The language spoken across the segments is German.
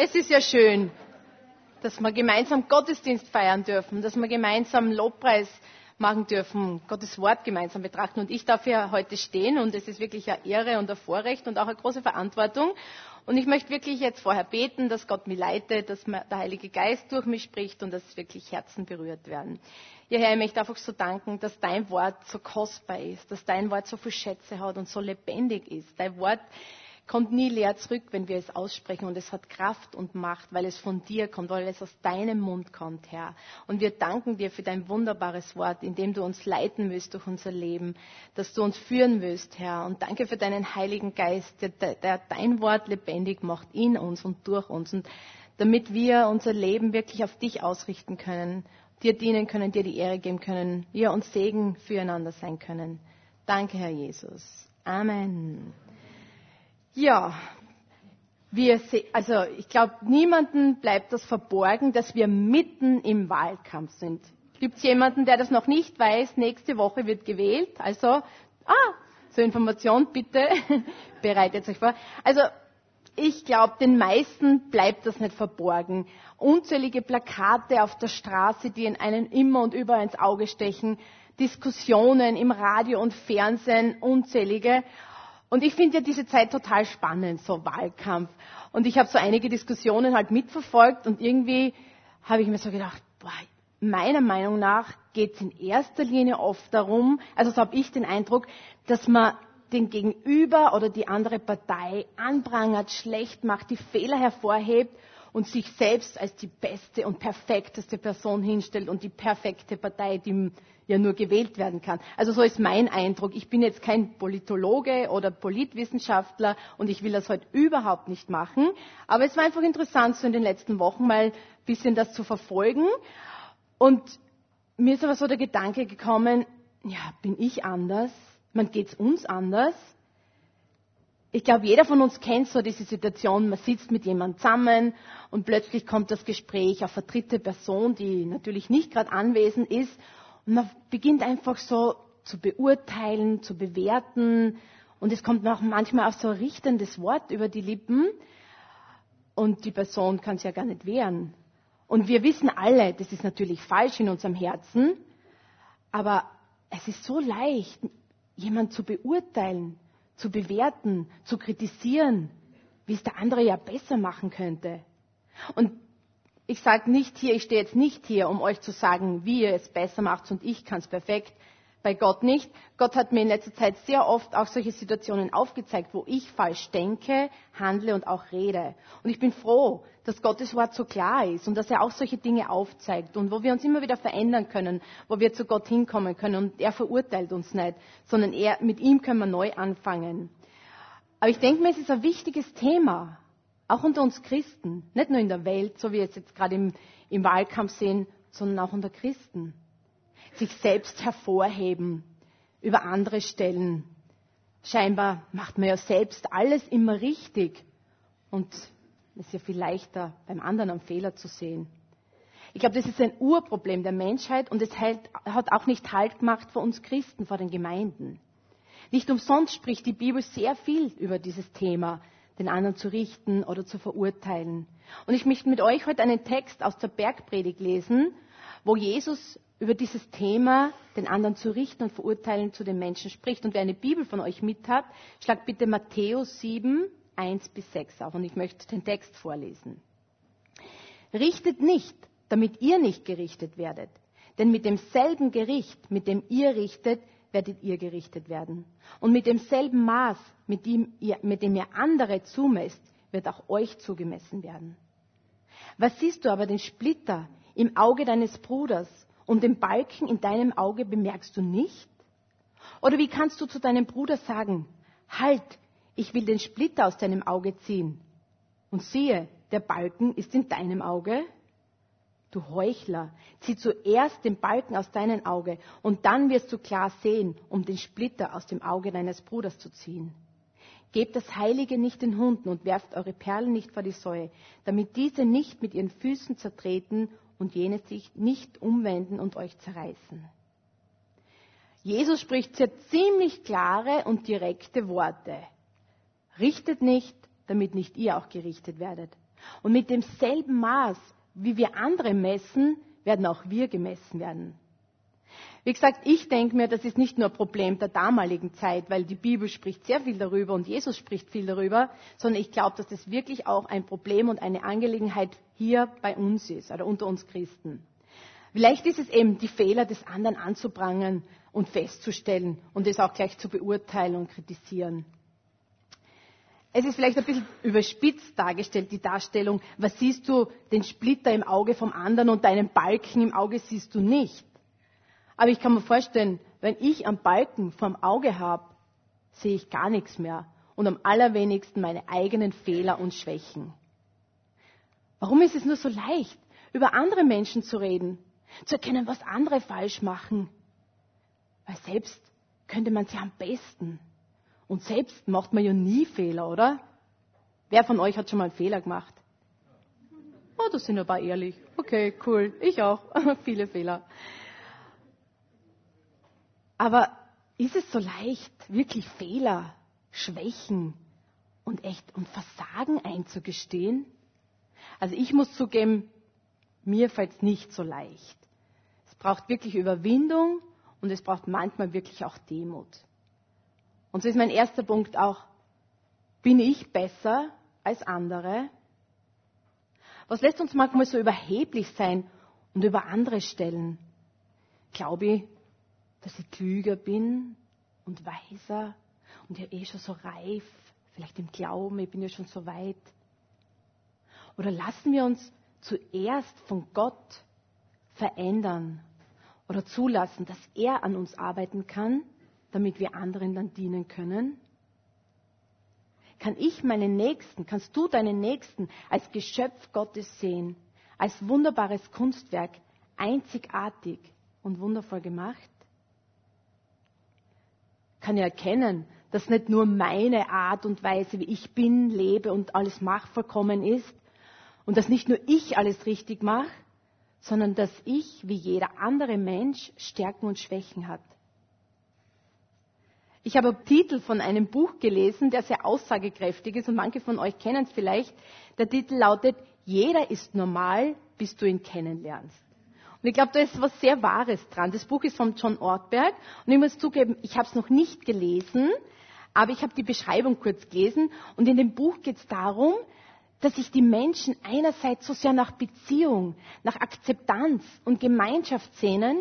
Es ist ja schön, dass wir gemeinsam Gottesdienst feiern dürfen, dass wir gemeinsam Lobpreis machen dürfen, Gottes Wort gemeinsam betrachten. Und ich darf hier heute stehen und es ist wirklich eine Ehre und ein Vorrecht und auch eine große Verantwortung. Und ich möchte wirklich jetzt vorher beten, dass Gott mich leitet, dass der Heilige Geist durch mich spricht und dass wirklich Herzen berührt werden. Ja, Herr, ich möchte einfach so danken, dass dein Wort so kostbar ist, dass dein Wort so viel Schätze hat und so lebendig ist. Dein Wort kommt nie leer zurück, wenn wir es aussprechen. Und es hat Kraft und Macht, weil es von dir kommt, weil es aus deinem Mund kommt, Herr. Und wir danken dir für dein wunderbares Wort, in dem du uns leiten willst durch unser Leben, dass du uns führen willst, Herr. Und danke für deinen Heiligen Geist, der, der dein Wort lebendig macht in uns und durch uns. Und damit wir unser Leben wirklich auf dich ausrichten können, dir dienen können, dir die Ehre geben können, wir uns Segen füreinander sein können. Danke, Herr Jesus. Amen. Ja, wir, also ich glaube, niemandem bleibt das verborgen, dass wir mitten im Wahlkampf sind. Gibt es jemanden, der das noch nicht weiß? Nächste Woche wird gewählt. Also, ah, zur Information bitte, bereitet euch vor. Also, ich glaube, den meisten bleibt das nicht verborgen. Unzählige Plakate auf der Straße, die in einen immer und überall ins Auge stechen, Diskussionen im Radio und Fernsehen, unzählige. Und ich finde ja diese Zeit total spannend, so Wahlkampf. Und ich habe so einige Diskussionen halt mitverfolgt und irgendwie habe ich mir so gedacht, boah, meiner Meinung nach geht es in erster Linie oft darum, also so habe ich den Eindruck, dass man den Gegenüber oder die andere Partei anprangert, schlecht macht, die Fehler hervorhebt und sich selbst als die beste und perfekteste Person hinstellt und die perfekte Partei, die ja nur gewählt werden kann. Also so ist mein Eindruck. Ich bin jetzt kein Politologe oder Politwissenschaftler und ich will das heute überhaupt nicht machen. Aber es war einfach interessant, so in den letzten Wochen mal ein bisschen das zu verfolgen. Und mir ist aber so der Gedanke gekommen, ja, bin ich anders? Man geht's uns anders? Ich glaube, jeder von uns kennt so diese Situation, man sitzt mit jemandem zusammen und plötzlich kommt das Gespräch auf eine dritte Person, die natürlich nicht gerade anwesend ist und man beginnt einfach so zu beurteilen, zu bewerten. Und es kommt auch manchmal auch so ein richtendes Wort über die Lippen. Und die Person kann es ja gar nicht wehren. Und wir wissen alle, das ist natürlich falsch in unserem Herzen. Aber es ist so leicht, jemand zu beurteilen, zu bewerten, zu kritisieren, wie es der andere ja besser machen könnte. Und ich sage nicht hier, ich stehe jetzt nicht hier, um euch zu sagen, wie ihr es besser macht und ich kann es perfekt. Bei Gott nicht. Gott hat mir in letzter Zeit sehr oft auch solche Situationen aufgezeigt, wo ich falsch denke, handle und auch rede. Und ich bin froh, dass Gottes Wort so klar ist und dass er auch solche Dinge aufzeigt und wo wir uns immer wieder verändern können, wo wir zu Gott hinkommen können und er verurteilt uns nicht, sondern er, mit ihm können wir neu anfangen. Aber ich denke mir, es ist ein wichtiges Thema. Auch unter uns Christen, nicht nur in der Welt, so wie wir es jetzt gerade im, im Wahlkampf sehen, sondern auch unter Christen. Sich selbst hervorheben, über andere stellen. Scheinbar macht man ja selbst alles immer richtig und es ist ja viel leichter, beim anderen einen Fehler zu sehen. Ich glaube, das ist ein Urproblem der Menschheit und es hat auch nicht Halt gemacht vor uns Christen, vor den Gemeinden. Nicht umsonst spricht die Bibel sehr viel über dieses Thema, den anderen zu richten oder zu verurteilen. Und ich möchte mit euch heute einen Text aus der Bergpredigt lesen, wo Jesus über dieses Thema, den anderen zu richten und verurteilen, zu den Menschen spricht. Und wer eine Bibel von euch mit hat, schlagt bitte Matthäus 7, 1 bis 6 auf. Und ich möchte den Text vorlesen. Richtet nicht, damit ihr nicht gerichtet werdet. Denn mit demselben Gericht, mit dem ihr richtet, werdet ihr gerichtet werden. Und mit demselben Maß, mit dem ihr, mit dem ihr andere zumesst, wird auch euch zugemessen werden. Was siehst du aber den Splitter im Auge deines Bruders und den Balken in deinem Auge bemerkst du nicht? Oder wie kannst du zu deinem Bruder sagen, halt, ich will den Splitter aus deinem Auge ziehen. Und siehe, der Balken ist in deinem Auge? Du Heuchler, zieh zuerst den Balken aus deinem Auge und dann wirst du klar sehen, um den Splitter aus dem Auge deines Bruders zu ziehen. Gebt das Heilige nicht den Hunden und werft eure Perlen nicht vor die Säue, damit diese nicht mit ihren Füßen zertreten und jene sich nicht umwenden und euch zerreißen. Jesus spricht hier ziemlich klare und direkte Worte. Richtet nicht, damit nicht ihr auch gerichtet werdet. Und mit demselben Maß, wie wir andere messen, werden auch wir gemessen werden. Wie gesagt, ich denke mir, das ist nicht nur ein Problem der damaligen Zeit, weil die Bibel spricht sehr viel darüber und Jesus spricht viel darüber, sondern ich glaube, dass das wirklich auch ein Problem und eine Angelegenheit hier bei uns ist oder unter uns Christen. Vielleicht ist es eben die Fehler des anderen anzuprangern und festzustellen und es auch gleich zu beurteilen und kritisieren. Es ist vielleicht ein bisschen überspitzt dargestellt, die Darstellung. Was siehst du, den Splitter im Auge vom anderen und deinen Balken im Auge siehst du nicht. Aber ich kann mir vorstellen, wenn ich am Balken vorm Auge habe, sehe ich gar nichts mehr und am allerwenigsten meine eigenen Fehler und Schwächen. Warum ist es nur so leicht, über andere Menschen zu reden, zu erkennen, was andere falsch machen? Weil selbst könnte man es ja am besten. Und selbst macht man ja nie Fehler, oder? Wer von euch hat schon mal einen Fehler gemacht? Oh, das sind aber ehrlich. Okay, cool. Ich auch. Viele Fehler. Aber ist es so leicht, wirklich Fehler, Schwächen und echt und Versagen einzugestehen? Also ich muss zugeben, mir fällt es nicht so leicht. Es braucht wirklich Überwindung und es braucht manchmal wirklich auch Demut. Und so ist mein erster Punkt auch, bin ich besser als andere? Was lässt uns manchmal so überheblich sein und über andere stellen? Glaube ich, dass ich klüger bin und weiser und ja eh schon so reif, vielleicht im Glauben, ich bin ja schon so weit. Oder lassen wir uns zuerst von Gott verändern oder zulassen, dass er an uns arbeiten kann, damit wir anderen dann dienen können? Kann ich meinen Nächsten, kannst du deinen Nächsten als Geschöpf Gottes sehen, als wunderbares Kunstwerk, einzigartig und wundervoll gemacht? kann ja erkennen, dass nicht nur meine Art und Weise, wie ich bin, lebe und alles mache, vollkommen ist und dass nicht nur ich alles richtig mache, sondern dass ich, wie jeder andere Mensch, Stärken und Schwächen hat. Ich habe einen Titel von einem Buch gelesen, der sehr aussagekräftig ist und manche von euch kennen es vielleicht. Der Titel lautet Jeder ist normal, bis du ihn kennenlernst. Und ich glaube, da ist was sehr Wahres dran. Das Buch ist von John Ortberg und ich muss zugeben, ich habe es noch nicht gelesen, aber ich habe die Beschreibung kurz gelesen und in dem Buch geht es darum, dass sich die Menschen einerseits so sehr nach Beziehung, nach Akzeptanz und Gemeinschaft sehnen,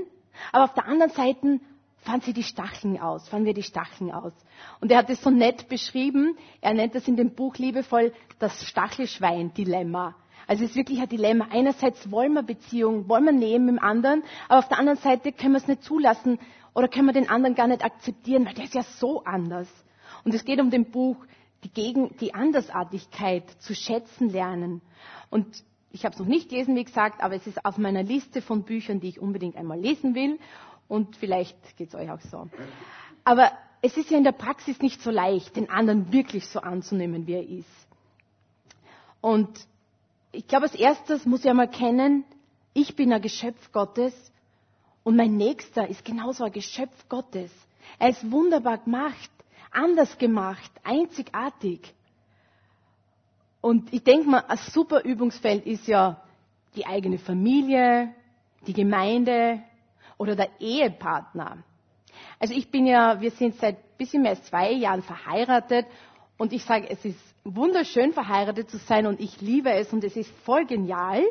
aber auf der anderen Seite fahren sie die Stacheln aus, fahren wir die Stacheln aus. Und er hat es so nett beschrieben, er nennt das in dem Buch liebevoll das Stachelschwein-Dilemma. Also es ist wirklich ein Dilemma. Einerseits wollen wir Beziehung, wollen wir Nähe mit dem anderen, aber auf der anderen Seite können wir es nicht zulassen oder können wir den anderen gar nicht akzeptieren, weil der ist ja so anders. Und es geht um den Buch, die, Gegen, die Andersartigkeit zu schätzen lernen. Und ich habe es noch nicht gelesen, wie gesagt, aber es ist auf meiner Liste von Büchern, die ich unbedingt einmal lesen will. Und vielleicht geht es euch auch so. Aber es ist ja in der Praxis nicht so leicht, den anderen wirklich so anzunehmen, wie er ist. Und ich glaube, als erstes muss ich einmal kennen, ich bin ein Geschöpf Gottes und mein Nächster ist genauso ein Geschöpf Gottes. Er ist wunderbar gemacht, anders gemacht, einzigartig. Und ich denke mal, ein super Übungsfeld ist ja die eigene Familie, die Gemeinde oder der Ehepartner. Also ich bin ja, wir sind seit bisschen mehr als zwei Jahren verheiratet und ich sage, es ist wunderschön verheiratet zu sein und ich liebe es und es ist voll genial.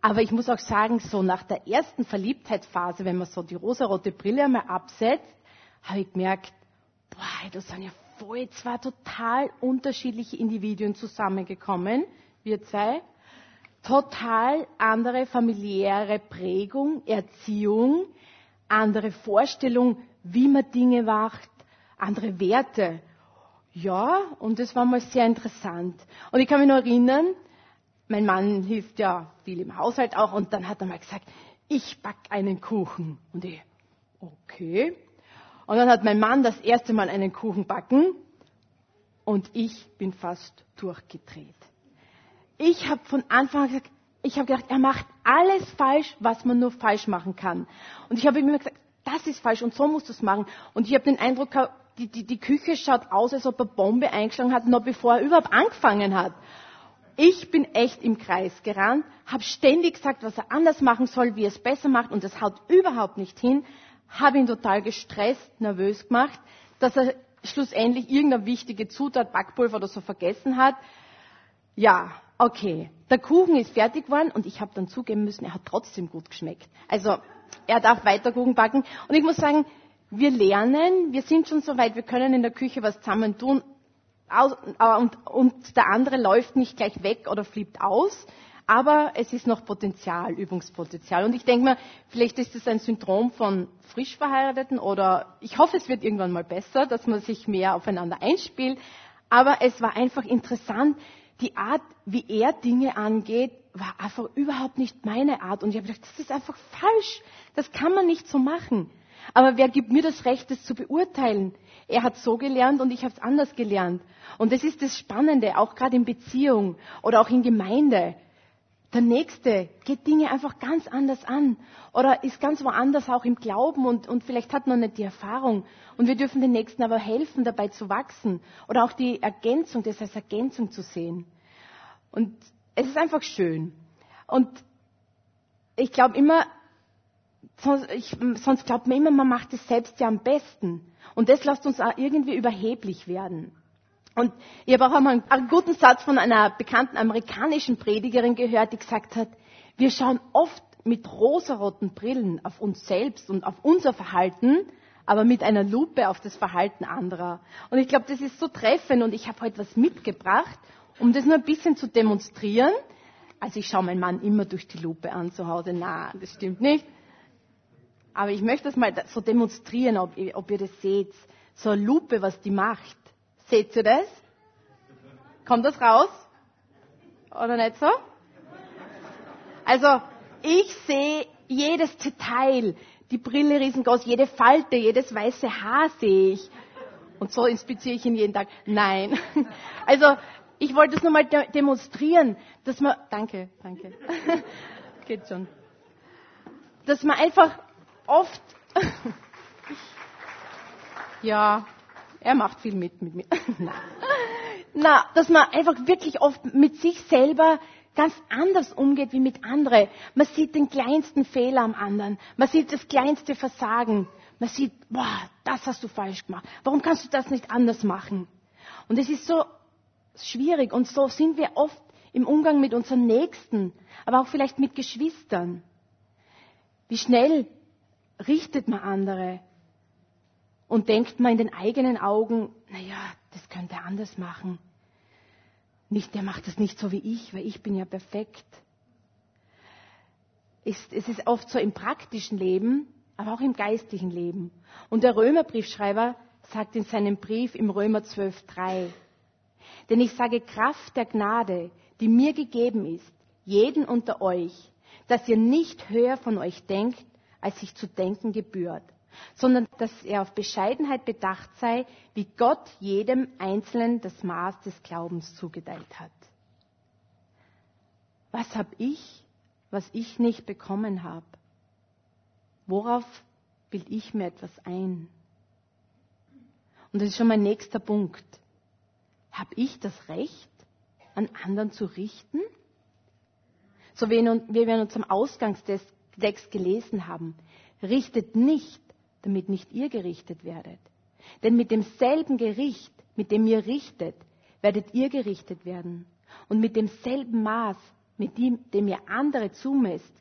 Aber ich muss auch sagen, so nach der ersten Verliebtheitsphase, wenn man so die rosarote Brille einmal absetzt, habe ich gemerkt, boah, das sind ja voll zwei total unterschiedliche Individuen zusammengekommen, wir zwei. Total andere familiäre Prägung, Erziehung, andere Vorstellung, wie man Dinge macht, andere Werte. Ja, und das war mal sehr interessant. Und ich kann mich noch erinnern, mein Mann hilft ja viel im Haushalt auch und dann hat er mal gesagt, ich back einen Kuchen. Und ich, okay. Und dann hat mein Mann das erste Mal einen Kuchen backen und ich bin fast durchgedreht. Ich habe von Anfang an gesagt, ich habe gedacht, er macht alles falsch, was man nur falsch machen kann. Und ich habe ihm immer gesagt, das ist falsch und so musst du es machen. Und ich habe den Eindruck gehabt, die, die, die Küche schaut aus, als ob er Bombe eingeschlagen hat, noch bevor er überhaupt angefangen hat. ich bin echt im Kreis gerannt, habe ständig gesagt, was er anders machen soll, wie er es besser macht und das haut überhaupt nicht hin, habe ihn total gestresst, nervös gemacht, dass er schlussendlich irgendeine wichtige Zutat, Backpulver oder so vergessen hat. Ja, okay. Der Kuchen ist fertig geworden und ich habe dann zugeben müssen, er hat trotzdem gut geschmeckt. Also er darf weiter Kuchen backen. Und ich muss sagen, wir lernen, wir sind schon so weit, wir können in der Küche was zusammen tun und, und der andere läuft nicht gleich weg oder flippt aus. Aber es ist noch Potenzial, Übungspotenzial. Und ich denke mir, vielleicht ist es ein Syndrom von frisch Verheirateten oder ich hoffe, es wird irgendwann mal besser, dass man sich mehr aufeinander einspielt. Aber es war einfach interessant, die Art, wie er Dinge angeht, war einfach überhaupt nicht meine Art. Und ich habe gedacht, das ist einfach falsch. Das kann man nicht so machen. Aber wer gibt mir das Recht, das zu beurteilen? Er hat so gelernt und ich habe es anders gelernt. Und das ist das Spannende, auch gerade in Beziehung oder auch in Gemeinde. Der Nächste geht Dinge einfach ganz anders an oder ist ganz woanders auch im Glauben und, und vielleicht hat noch nicht die Erfahrung. Und wir dürfen den Nächsten aber helfen, dabei zu wachsen oder auch die Ergänzung, das als Ergänzung zu sehen. Und es ist einfach schön. Und ich glaube immer, sonst, sonst glaubt man immer, man macht es selbst ja am besten. Und das lässt uns auch irgendwie überheblich werden. Und ich habe auch einmal einen guten Satz von einer bekannten amerikanischen Predigerin gehört, die gesagt hat, wir schauen oft mit rosaroten Brillen auf uns selbst und auf unser Verhalten, aber mit einer Lupe auf das Verhalten anderer. Und ich glaube, das ist so treffend und ich habe heute was mitgebracht, um das nur ein bisschen zu demonstrieren. Also ich schaue meinen Mann immer durch die Lupe an zu Hause. Na, das stimmt nicht. Aber ich möchte das mal so demonstrieren, ob ihr, ob ihr das seht. So eine Lupe, was die macht. Seht ihr das? Kommt das raus? Oder nicht so? Also, ich sehe jedes Detail. Die Brille riesengroß, jede Falte, jedes weiße Haar sehe ich. Und so inspiziere ich ihn jeden Tag. Nein. Also, ich wollte es nur mal demonstrieren, dass man, danke, danke. Geht schon. Dass man einfach oft, ja, er macht viel mit mit mir. Na. Na, dass man einfach wirklich oft mit sich selber ganz anders umgeht wie mit anderen. Man sieht den kleinsten Fehler am anderen. Man sieht das kleinste Versagen. Man sieht, boah, das hast du falsch gemacht. Warum kannst du das nicht anders machen? Und es ist so schwierig und so sind wir oft im Umgang mit unseren Nächsten, aber auch vielleicht mit Geschwistern. Wie schnell richtet man andere und denkt man in den eigenen Augen, naja, das könnte er anders machen. Nicht, der macht das nicht so wie ich, weil ich bin ja perfekt. Es, es ist oft so im praktischen Leben, aber auch im geistlichen Leben. Und der Römerbriefschreiber sagt in seinem Brief im Römer 12.3, denn ich sage Kraft der Gnade, die mir gegeben ist, jeden unter euch, dass ihr nicht höher von euch denkt, als sich zu denken gebührt, sondern dass er auf Bescheidenheit bedacht sei, wie Gott jedem Einzelnen das Maß des Glaubens zugeteilt hat. Was habe ich, was ich nicht bekommen habe? Worauf bild ich mir etwas ein? Und das ist schon mein nächster Punkt. Habe ich das Recht, an anderen zu richten? So wie wir in unserem Ausgangstext gelesen haben, richtet nicht, damit nicht ihr gerichtet werdet. Denn mit demselben Gericht, mit dem ihr richtet, werdet ihr gerichtet werden. Und mit demselben Maß, mit dem, dem ihr andere zumesst,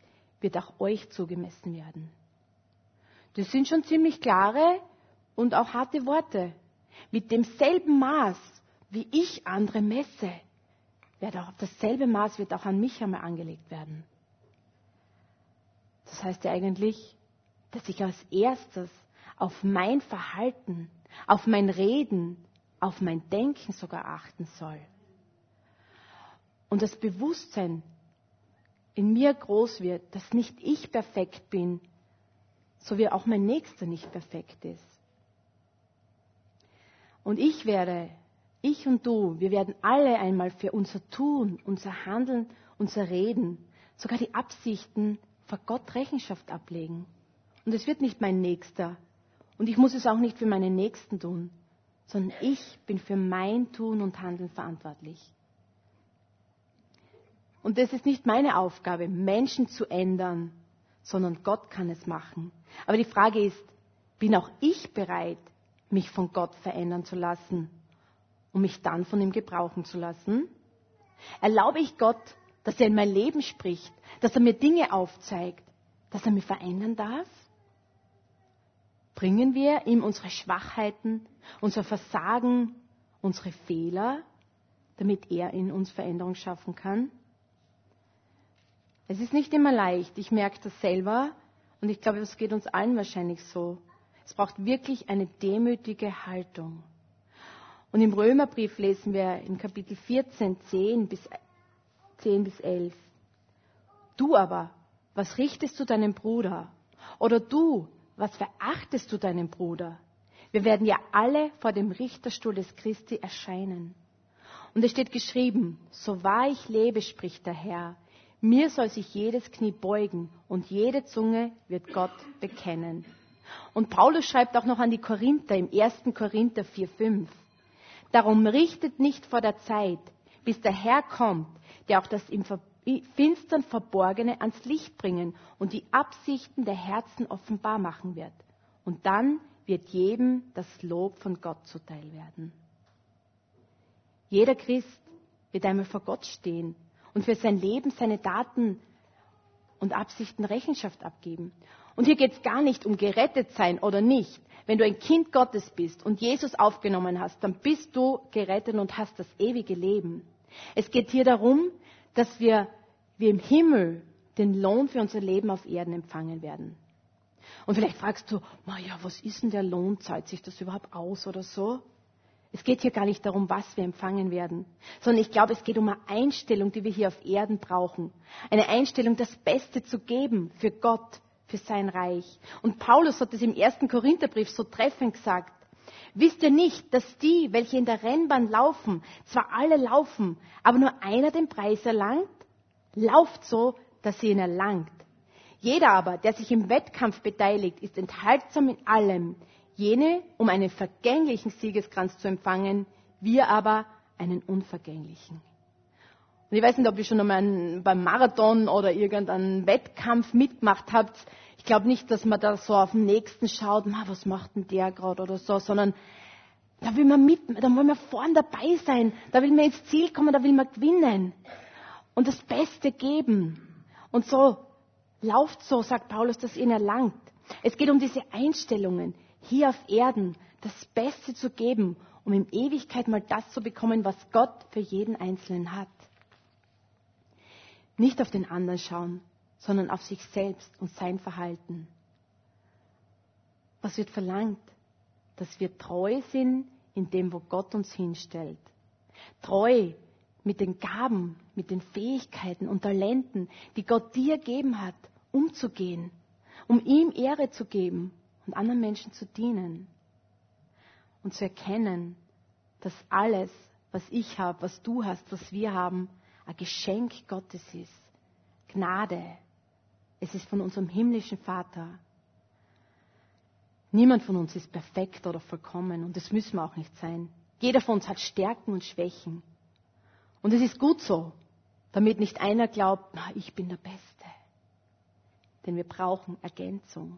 wird auch euch zugemessen werden. Das sind schon ziemlich klare und auch harte Worte. Mit demselben Maß, wie ich andere messe, wird auch dasselbe Maß wird auch an mich einmal angelegt werden. Das heißt ja eigentlich, dass ich als erstes auf mein Verhalten, auf mein Reden, auf mein Denken sogar achten soll. Und das Bewusstsein in mir groß wird, dass nicht ich perfekt bin, so wie auch mein Nächster nicht perfekt ist. Und ich werde, ich und du, wir werden alle einmal für unser Tun, unser Handeln, unser Reden, sogar die Absichten vor Gott Rechenschaft ablegen. Und es wird nicht mein Nächster. Und ich muss es auch nicht für meinen Nächsten tun, sondern ich bin für mein Tun und Handeln verantwortlich. Und das ist nicht meine Aufgabe, Menschen zu ändern, sondern Gott kann es machen. Aber die Frage ist, bin auch ich bereit, mich von Gott verändern zu lassen, um mich dann von ihm gebrauchen zu lassen? Erlaube ich Gott, dass er in mein Leben spricht, dass er mir Dinge aufzeigt, dass er mich verändern darf? Bringen wir ihm unsere Schwachheiten, unser Versagen, unsere Fehler, damit er in uns Veränderung schaffen kann? Es ist nicht immer leicht. Ich merke das selber und ich glaube, es geht uns allen wahrscheinlich so. Es braucht wirklich eine demütige Haltung. Und im Römerbrief lesen wir in Kapitel 14, 10 bis, 10 bis 11. Du aber, was richtest du deinem Bruder? Oder du, was verachtest du deinem Bruder? Wir werden ja alle vor dem Richterstuhl des Christi erscheinen. Und es steht geschrieben, so wahr ich lebe, spricht der Herr, mir soll sich jedes Knie beugen und jede Zunge wird Gott bekennen. Und Paulus schreibt auch noch an die Korinther im 1. Korinther 4, 5. Darum richtet nicht vor der Zeit, bis der Herr kommt, der auch das im Finstern Verborgene ans Licht bringen und die Absichten der Herzen offenbar machen wird. Und dann wird jedem das Lob von Gott zuteil werden. Jeder Christ wird einmal vor Gott stehen und für sein Leben, seine Daten und Absichten Rechenschaft abgeben. Und hier geht es gar nicht um gerettet sein oder nicht. Wenn du ein Kind Gottes bist und Jesus aufgenommen hast, dann bist du gerettet und hast das ewige Leben. Es geht hier darum, dass wir, wir im Himmel den Lohn für unser Leben auf Erden empfangen werden. Und vielleicht fragst du, ja, was ist denn der Lohn? Zahlt sich das überhaupt aus oder so? Es geht hier gar nicht darum, was wir empfangen werden, sondern ich glaube, es geht um eine Einstellung, die wir hier auf Erden brauchen. Eine Einstellung, das Beste zu geben für Gott, für sein Reich. Und Paulus hat es im ersten Korintherbrief so treffend gesagt. Wisst ihr nicht, dass die, welche in der Rennbahn laufen, zwar alle laufen, aber nur einer den Preis erlangt? Lauft so, dass ihr ihn erlangt. Jeder aber, der sich im Wettkampf beteiligt, ist enthaltsam in allem jene, um einen vergänglichen Siegeskranz zu empfangen, wir aber einen unvergänglichen. Und ich weiß nicht, ob ihr schon einmal beim Marathon oder irgendeinen Wettkampf mitgemacht habt. Ich glaube nicht, dass man da so auf den nächsten schaut, was macht denn der gerade oder so, sondern da will man mit, da will man vorn dabei sein, da will man ins Ziel kommen, da will man gewinnen und das Beste geben. Und so lauft so, sagt Paulus, dass ihn erlangt. Es geht um diese Einstellungen hier auf Erden das Beste zu geben, um in Ewigkeit mal das zu bekommen, was Gott für jeden Einzelnen hat. Nicht auf den anderen schauen, sondern auf sich selbst und sein Verhalten. Was wird verlangt? Dass wir treu sind in dem, wo Gott uns hinstellt. Treu mit den Gaben, mit den Fähigkeiten und Talenten, die Gott dir gegeben hat, umzugehen, um ihm Ehre zu geben und anderen Menschen zu dienen und zu erkennen, dass alles, was ich habe, was du hast, was wir haben, ein Geschenk Gottes ist. Gnade. Es ist von unserem himmlischen Vater. Niemand von uns ist perfekt oder vollkommen und das müssen wir auch nicht sein. Jeder von uns hat Stärken und Schwächen. Und es ist gut so, damit nicht einer glaubt, na, ich bin der Beste. Denn wir brauchen Ergänzung.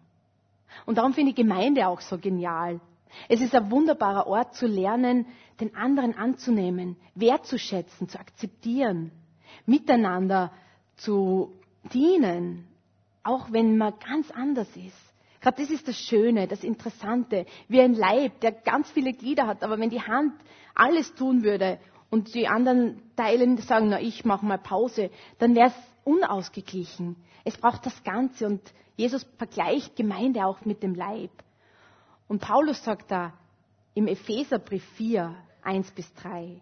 Und darum finde ich Gemeinde auch so genial. Es ist ein wunderbarer Ort zu lernen, den anderen anzunehmen, wertzuschätzen, zu akzeptieren, miteinander zu dienen, auch wenn man ganz anders ist. Gerade das ist das Schöne, das Interessante, wie ein Leib, der ganz viele Glieder hat, aber wenn die Hand alles tun würde und die anderen Teile sagen, na ich mache mal Pause, dann wäre es unausgeglichen. Es braucht das Ganze und Jesus vergleicht Gemeinde auch mit dem Leib. Und Paulus sagt da im Epheserbrief 4, 1 bis 3,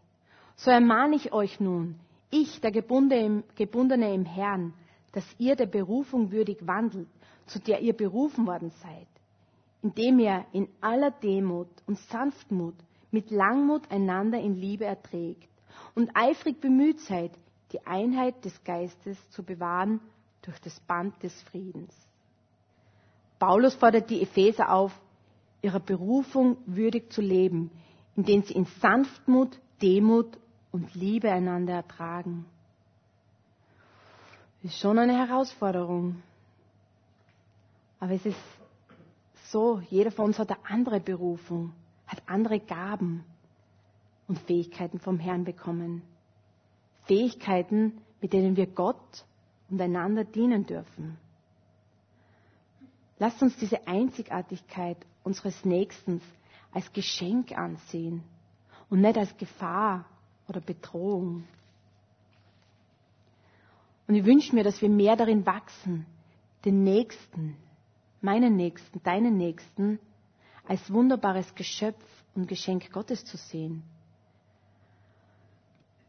so ermahne ich euch nun, ich, der Gebundene im Herrn, dass ihr der Berufung würdig wandelt, zu der ihr berufen worden seid, indem ihr in aller Demut und Sanftmut mit Langmut einander in Liebe erträgt und eifrig bemüht seid, die Einheit des Geistes zu bewahren durch das Band des Friedens. Paulus fordert die Epheser auf, ihrer Berufung würdig zu leben, indem sie in Sanftmut, Demut und Liebe einander ertragen. ist schon eine Herausforderung. Aber es ist so, jeder von uns hat eine andere Berufung, hat andere Gaben und Fähigkeiten vom Herrn bekommen. Fähigkeiten, mit denen wir Gott und einander dienen dürfen. Lasst uns diese Einzigartigkeit unseres Nächsten als Geschenk ansehen und nicht als Gefahr oder Bedrohung. Und ich wünsche mir, dass wir mehr darin wachsen, den Nächsten, meinen Nächsten, deinen Nächsten, als wunderbares Geschöpf und Geschenk Gottes zu sehen.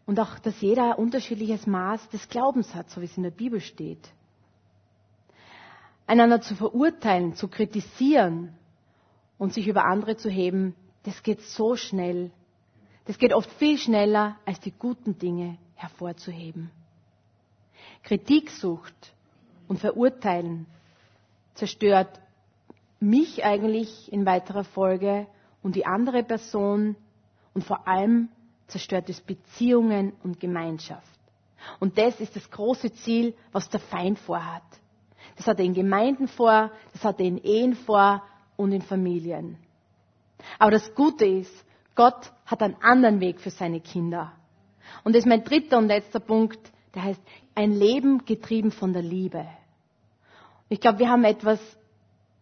Und auch, dass jeder ein unterschiedliches Maß des Glaubens hat, so wie es in der Bibel steht. Einander zu verurteilen, zu kritisieren und sich über andere zu heben, das geht so schnell. Das geht oft viel schneller, als die guten Dinge hervorzuheben. Kritiksucht und Verurteilen zerstört mich eigentlich in weiterer Folge und die andere Person und vor allem zerstört es Beziehungen und Gemeinschaft. Und das ist das große Ziel, was der Feind vorhat. Das hat er in Gemeinden vor, das hat er in Ehen vor und in Familien. Aber das Gute ist, Gott hat einen anderen Weg für seine Kinder. Und das ist mein dritter und letzter Punkt, der heißt, ein Leben getrieben von der Liebe. Ich glaube, wir haben etwas,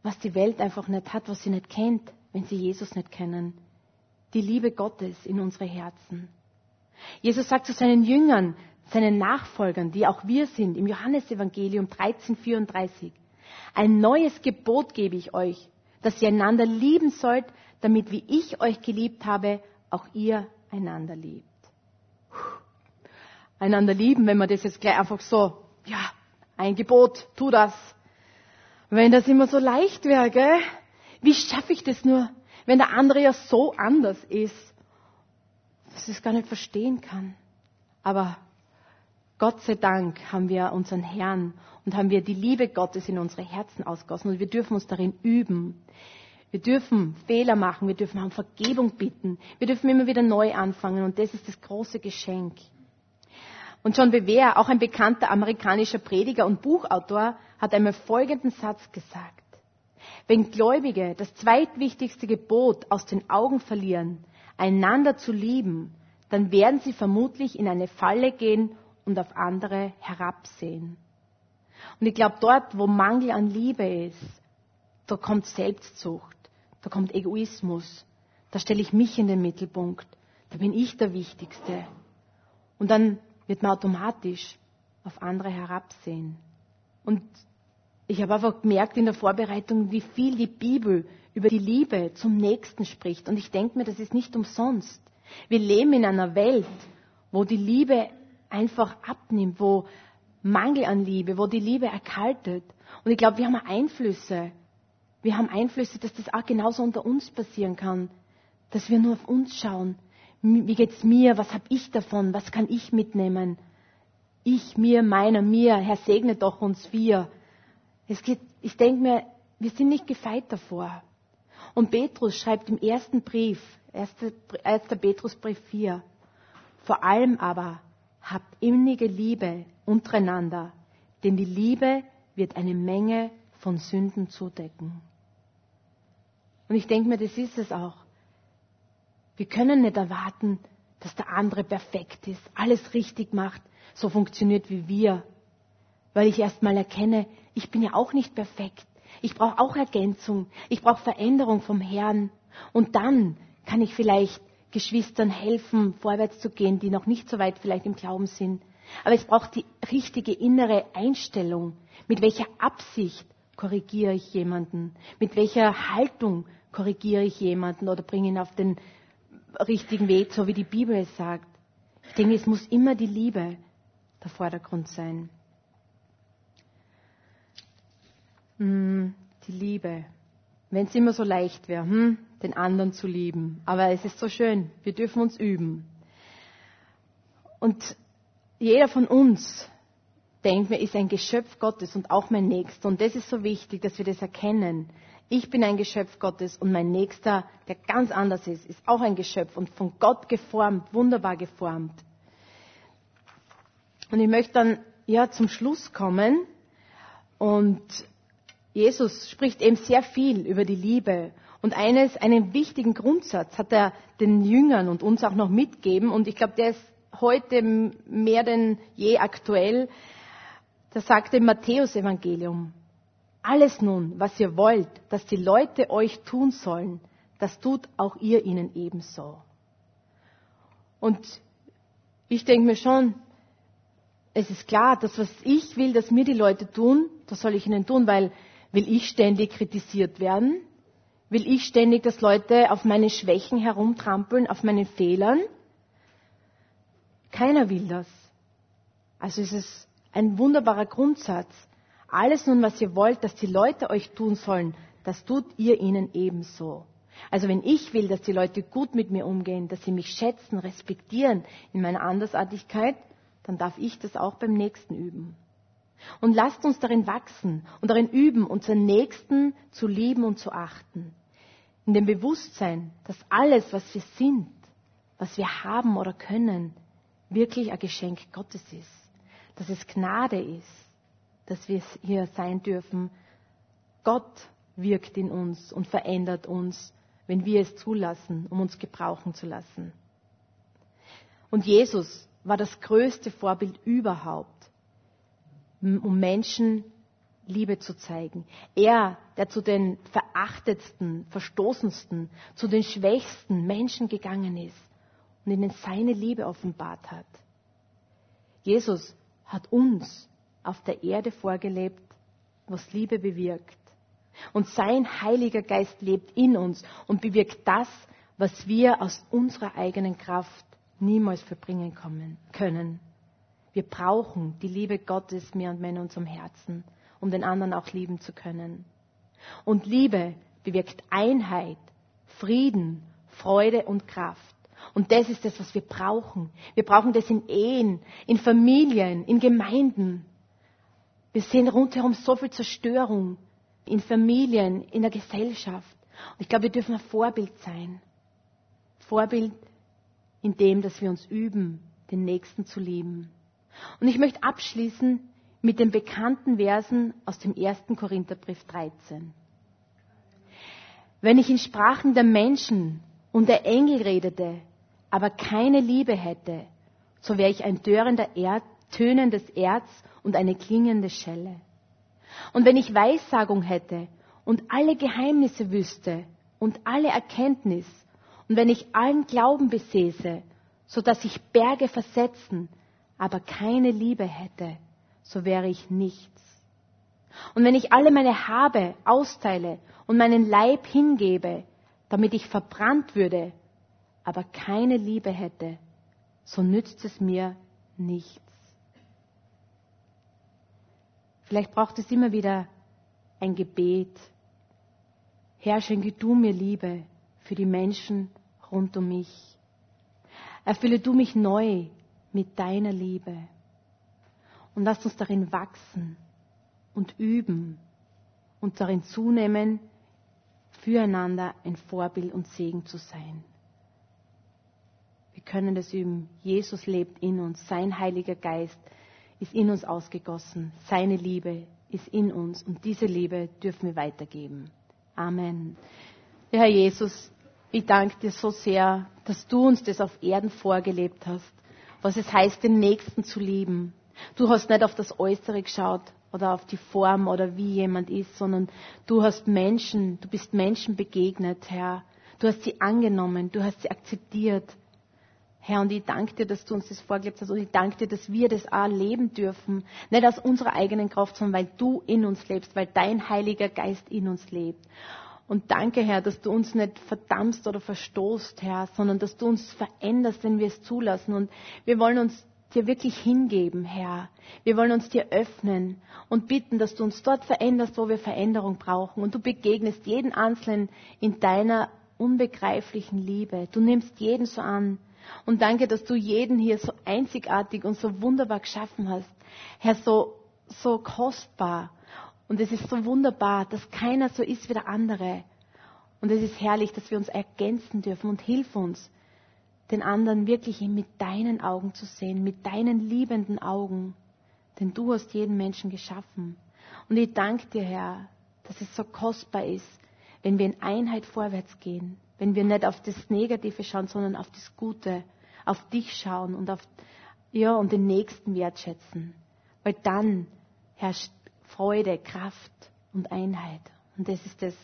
was die Welt einfach nicht hat, was sie nicht kennt, wenn sie Jesus nicht kennen. Die Liebe Gottes in unsere Herzen. Jesus sagt zu seinen Jüngern, seinen Nachfolgern, die auch wir sind, im Johannesevangelium 1334, ein neues Gebot gebe ich euch, dass ihr einander lieben sollt, damit wie ich euch geliebt habe, auch ihr einander liebt. Einander lieben, wenn man das jetzt gleich einfach so, ja, ein Gebot, tu das. Wenn das immer so leicht wäre, gell? Wie schaffe ich das nur, wenn der andere ja so anders ist, dass ich es gar nicht verstehen kann. Aber Gott sei Dank haben wir unseren Herrn und haben wir die Liebe Gottes in unsere Herzen ausgossen und wir dürfen uns darin üben. Wir dürfen Fehler machen, wir dürfen um Vergebung bitten, wir dürfen immer wieder neu anfangen und das ist das große Geschenk. Und John Bevere, auch ein bekannter amerikanischer Prediger und Buchautor, hat einmal folgenden Satz gesagt. Wenn Gläubige das zweitwichtigste Gebot aus den Augen verlieren, einander zu lieben, dann werden sie vermutlich in eine Falle gehen und auf andere herabsehen. Und ich glaube, dort, wo Mangel an Liebe ist, da kommt Selbstsucht, da kommt Egoismus, da stelle ich mich in den Mittelpunkt, da bin ich der Wichtigste. Und dann wird man automatisch auf andere herabsehen. Und ich habe einfach gemerkt in der Vorbereitung, wie viel die Bibel über die Liebe zum Nächsten spricht. Und ich denke mir, das ist nicht umsonst. Wir leben in einer Welt, wo die Liebe einfach abnimmt, wo Mangel an Liebe, wo die Liebe erkaltet. Und ich glaube, wir haben Einflüsse. Wir haben Einflüsse, dass das auch genauso unter uns passieren kann. Dass wir nur auf uns schauen. Wie geht's mir? Was habe ich davon? Was kann ich mitnehmen? Ich, mir, meiner, mir. Herr, segne doch uns wir. Es geht, ich denke mir, wir sind nicht gefeit davor. Und Petrus schreibt im ersten Brief, 1. Petrusbrief 4, vor allem aber habt innige Liebe untereinander, denn die Liebe wird eine Menge von Sünden zudecken. Und ich denke mir, das ist es auch. Wir können nicht erwarten, dass der andere perfekt ist, alles richtig macht, so funktioniert wie wir. Weil ich erst mal erkenne, ich bin ja auch nicht perfekt. Ich brauche auch Ergänzung. Ich brauche Veränderung vom Herrn. Und dann kann ich vielleicht Geschwistern helfen, vorwärts zu gehen, die noch nicht so weit vielleicht im Glauben sind. Aber es braucht die richtige innere Einstellung. Mit welcher Absicht korrigiere ich jemanden? Mit welcher Haltung korrigiere ich jemanden oder bringe ihn auf den richtigen Weg, so wie die Bibel es sagt? Ich denke, es muss immer die Liebe der Vordergrund sein. Hm, die Liebe. Wenn es immer so leicht wäre, hm, den anderen zu lieben. Aber es ist so schön. Wir dürfen uns üben. Und jeder von uns, denkt mir, ist ein Geschöpf Gottes und auch mein Nächster. Und das ist so wichtig, dass wir das erkennen. Ich bin ein Geschöpf Gottes und mein Nächster, der ganz anders ist, ist auch ein Geschöpf und von Gott geformt, wunderbar geformt. Und ich möchte dann ja, zum Schluss kommen. Und Jesus spricht eben sehr viel über die Liebe. Und eines, einen wichtigen Grundsatz hat er den Jüngern und uns auch noch mitgeben. Und ich glaube, der ist heute mehr denn je aktuell. Da sagt im Matthäus-Evangelium, alles nun, was ihr wollt, dass die Leute euch tun sollen, das tut auch ihr ihnen ebenso. Und ich denke mir schon, es ist klar, das, was ich will, dass mir die Leute tun, das soll ich ihnen tun, weil will ich ständig kritisiert werden? Will ich ständig, dass Leute auf meine Schwächen herumtrampeln, auf meinen Fehlern? Keiner will das. Also es ist ein wunderbarer Grundsatz. Alles nun, was ihr wollt, dass die Leute euch tun sollen, das tut ihr ihnen ebenso. Also wenn ich will, dass die Leute gut mit mir umgehen, dass sie mich schätzen, respektieren in meiner Andersartigkeit, dann darf ich das auch beim Nächsten üben. Und lasst uns darin wachsen und darin üben, unseren Nächsten zu lieben und zu achten. In dem Bewusstsein, dass alles, was wir sind, was wir haben oder können, wirklich ein Geschenk Gottes ist. Dass es Gnade ist, dass wir hier sein dürfen. Gott wirkt in uns und verändert uns, wenn wir es zulassen, um uns gebrauchen zu lassen. Und Jesus war das größte Vorbild überhaupt um Menschen Liebe zu zeigen. Er, der zu den verachtetsten, verstoßensten, zu den schwächsten Menschen gegangen ist und ihnen seine Liebe offenbart hat. Jesus hat uns auf der Erde vorgelebt, was Liebe bewirkt. Und sein Heiliger Geist lebt in uns und bewirkt das, was wir aus unserer eigenen Kraft niemals verbringen können. Wir brauchen die Liebe Gottes mehr und mehr in unserem Herzen, um den anderen auch lieben zu können. Und Liebe bewirkt Einheit, Frieden, Freude und Kraft. Und das ist das, was wir brauchen. Wir brauchen das in Ehen, in Familien, in Gemeinden. Wir sehen rundherum so viel Zerstörung in Familien, in der Gesellschaft. Und ich glaube, wir dürfen ein Vorbild sein. Vorbild in dem, dass wir uns üben, den Nächsten zu lieben. Und ich möchte abschließen mit den bekannten Versen aus dem 1. Korintherbrief 13. Wenn ich in Sprachen der Menschen und der Engel redete, aber keine Liebe hätte, so wäre ich ein dörrender Erd, tönendes Erz und eine klingende Schelle. Und wenn ich Weissagung hätte und alle Geheimnisse wüsste und alle Erkenntnis, und wenn ich allen Glauben besäße, so dass ich Berge versetzen, aber keine Liebe hätte, so wäre ich nichts. Und wenn ich alle meine Habe austeile und meinen Leib hingebe, damit ich verbrannt würde, aber keine Liebe hätte, so nützt es mir nichts. Vielleicht braucht es immer wieder ein Gebet. Herr, schenke du mir Liebe für die Menschen rund um mich. Erfülle du mich neu mit deiner Liebe. Und lasst uns darin wachsen und üben und darin zunehmen, füreinander ein Vorbild und Segen zu sein. Wir können das üben. Jesus lebt in uns. Sein Heiliger Geist ist in uns ausgegossen. Seine Liebe ist in uns. Und diese Liebe dürfen wir weitergeben. Amen. Herr Jesus, ich danke dir so sehr, dass du uns das auf Erden vorgelebt hast was es heißt, den Nächsten zu lieben. Du hast nicht auf das Äußere geschaut oder auf die Form oder wie jemand ist, sondern du hast Menschen, du bist Menschen begegnet, Herr. Du hast sie angenommen, du hast sie akzeptiert. Herr, und ich danke dir, dass du uns das vorgelebt hast und ich danke dir, dass wir das auch leben dürfen. Nicht aus unserer eigenen Kraft, sondern weil du in uns lebst, weil dein Heiliger Geist in uns lebt. Und danke, Herr, dass du uns nicht verdammst oder verstoßt, Herr, sondern dass du uns veränderst, wenn wir es zulassen. Und wir wollen uns dir wirklich hingeben, Herr. Wir wollen uns dir öffnen und bitten, dass du uns dort veränderst, wo wir Veränderung brauchen. Und du begegnest jeden Einzelnen in deiner unbegreiflichen Liebe. Du nimmst jeden so an. Und danke, dass du jeden hier so einzigartig und so wunderbar geschaffen hast. Herr, so, so kostbar. Und es ist so wunderbar, dass keiner so ist wie der andere. Und es ist herrlich, dass wir uns ergänzen dürfen und hilf uns, den anderen wirklich mit deinen Augen zu sehen, mit deinen liebenden Augen, Denn du hast jeden Menschen geschaffen. Und ich danke dir, Herr, dass es so kostbar ist, wenn wir in Einheit vorwärts gehen, wenn wir nicht auf das Negative schauen, sondern auf das Gute, auf dich schauen und auf, ja, und den Nächsten wertschätzen. Weil dann herrscht Freude, Kraft und Einheit. Und das ist das,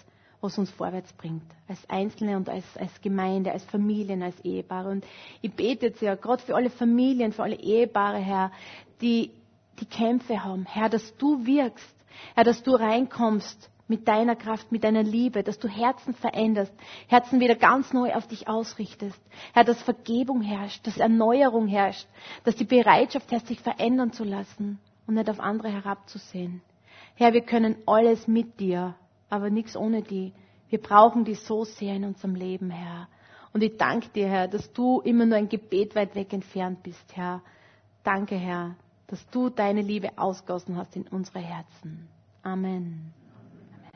was uns vorwärts bringt. Als Einzelne und als, als Gemeinde, als Familien, als Ehepaare. Und ich bete jetzt ja, gerade für alle Familien, für alle Ehepaare, Herr, die, die Kämpfe haben. Herr, dass du wirkst. Herr, dass du reinkommst mit deiner Kraft, mit deiner Liebe, dass du Herzen veränderst, Herzen wieder ganz neu auf dich ausrichtest. Herr, dass Vergebung herrscht, dass Erneuerung herrscht, dass die Bereitschaft herrscht, sich verändern zu lassen und nicht auf andere herabzusehen. Herr, wir können alles mit dir, aber nichts ohne die. Wir brauchen die so sehr in unserem Leben, Herr. Und ich danke dir, Herr, dass du immer nur ein Gebet weit weg entfernt bist, Herr. Danke, Herr, dass du deine Liebe ausgossen hast in unsere Herzen. Amen.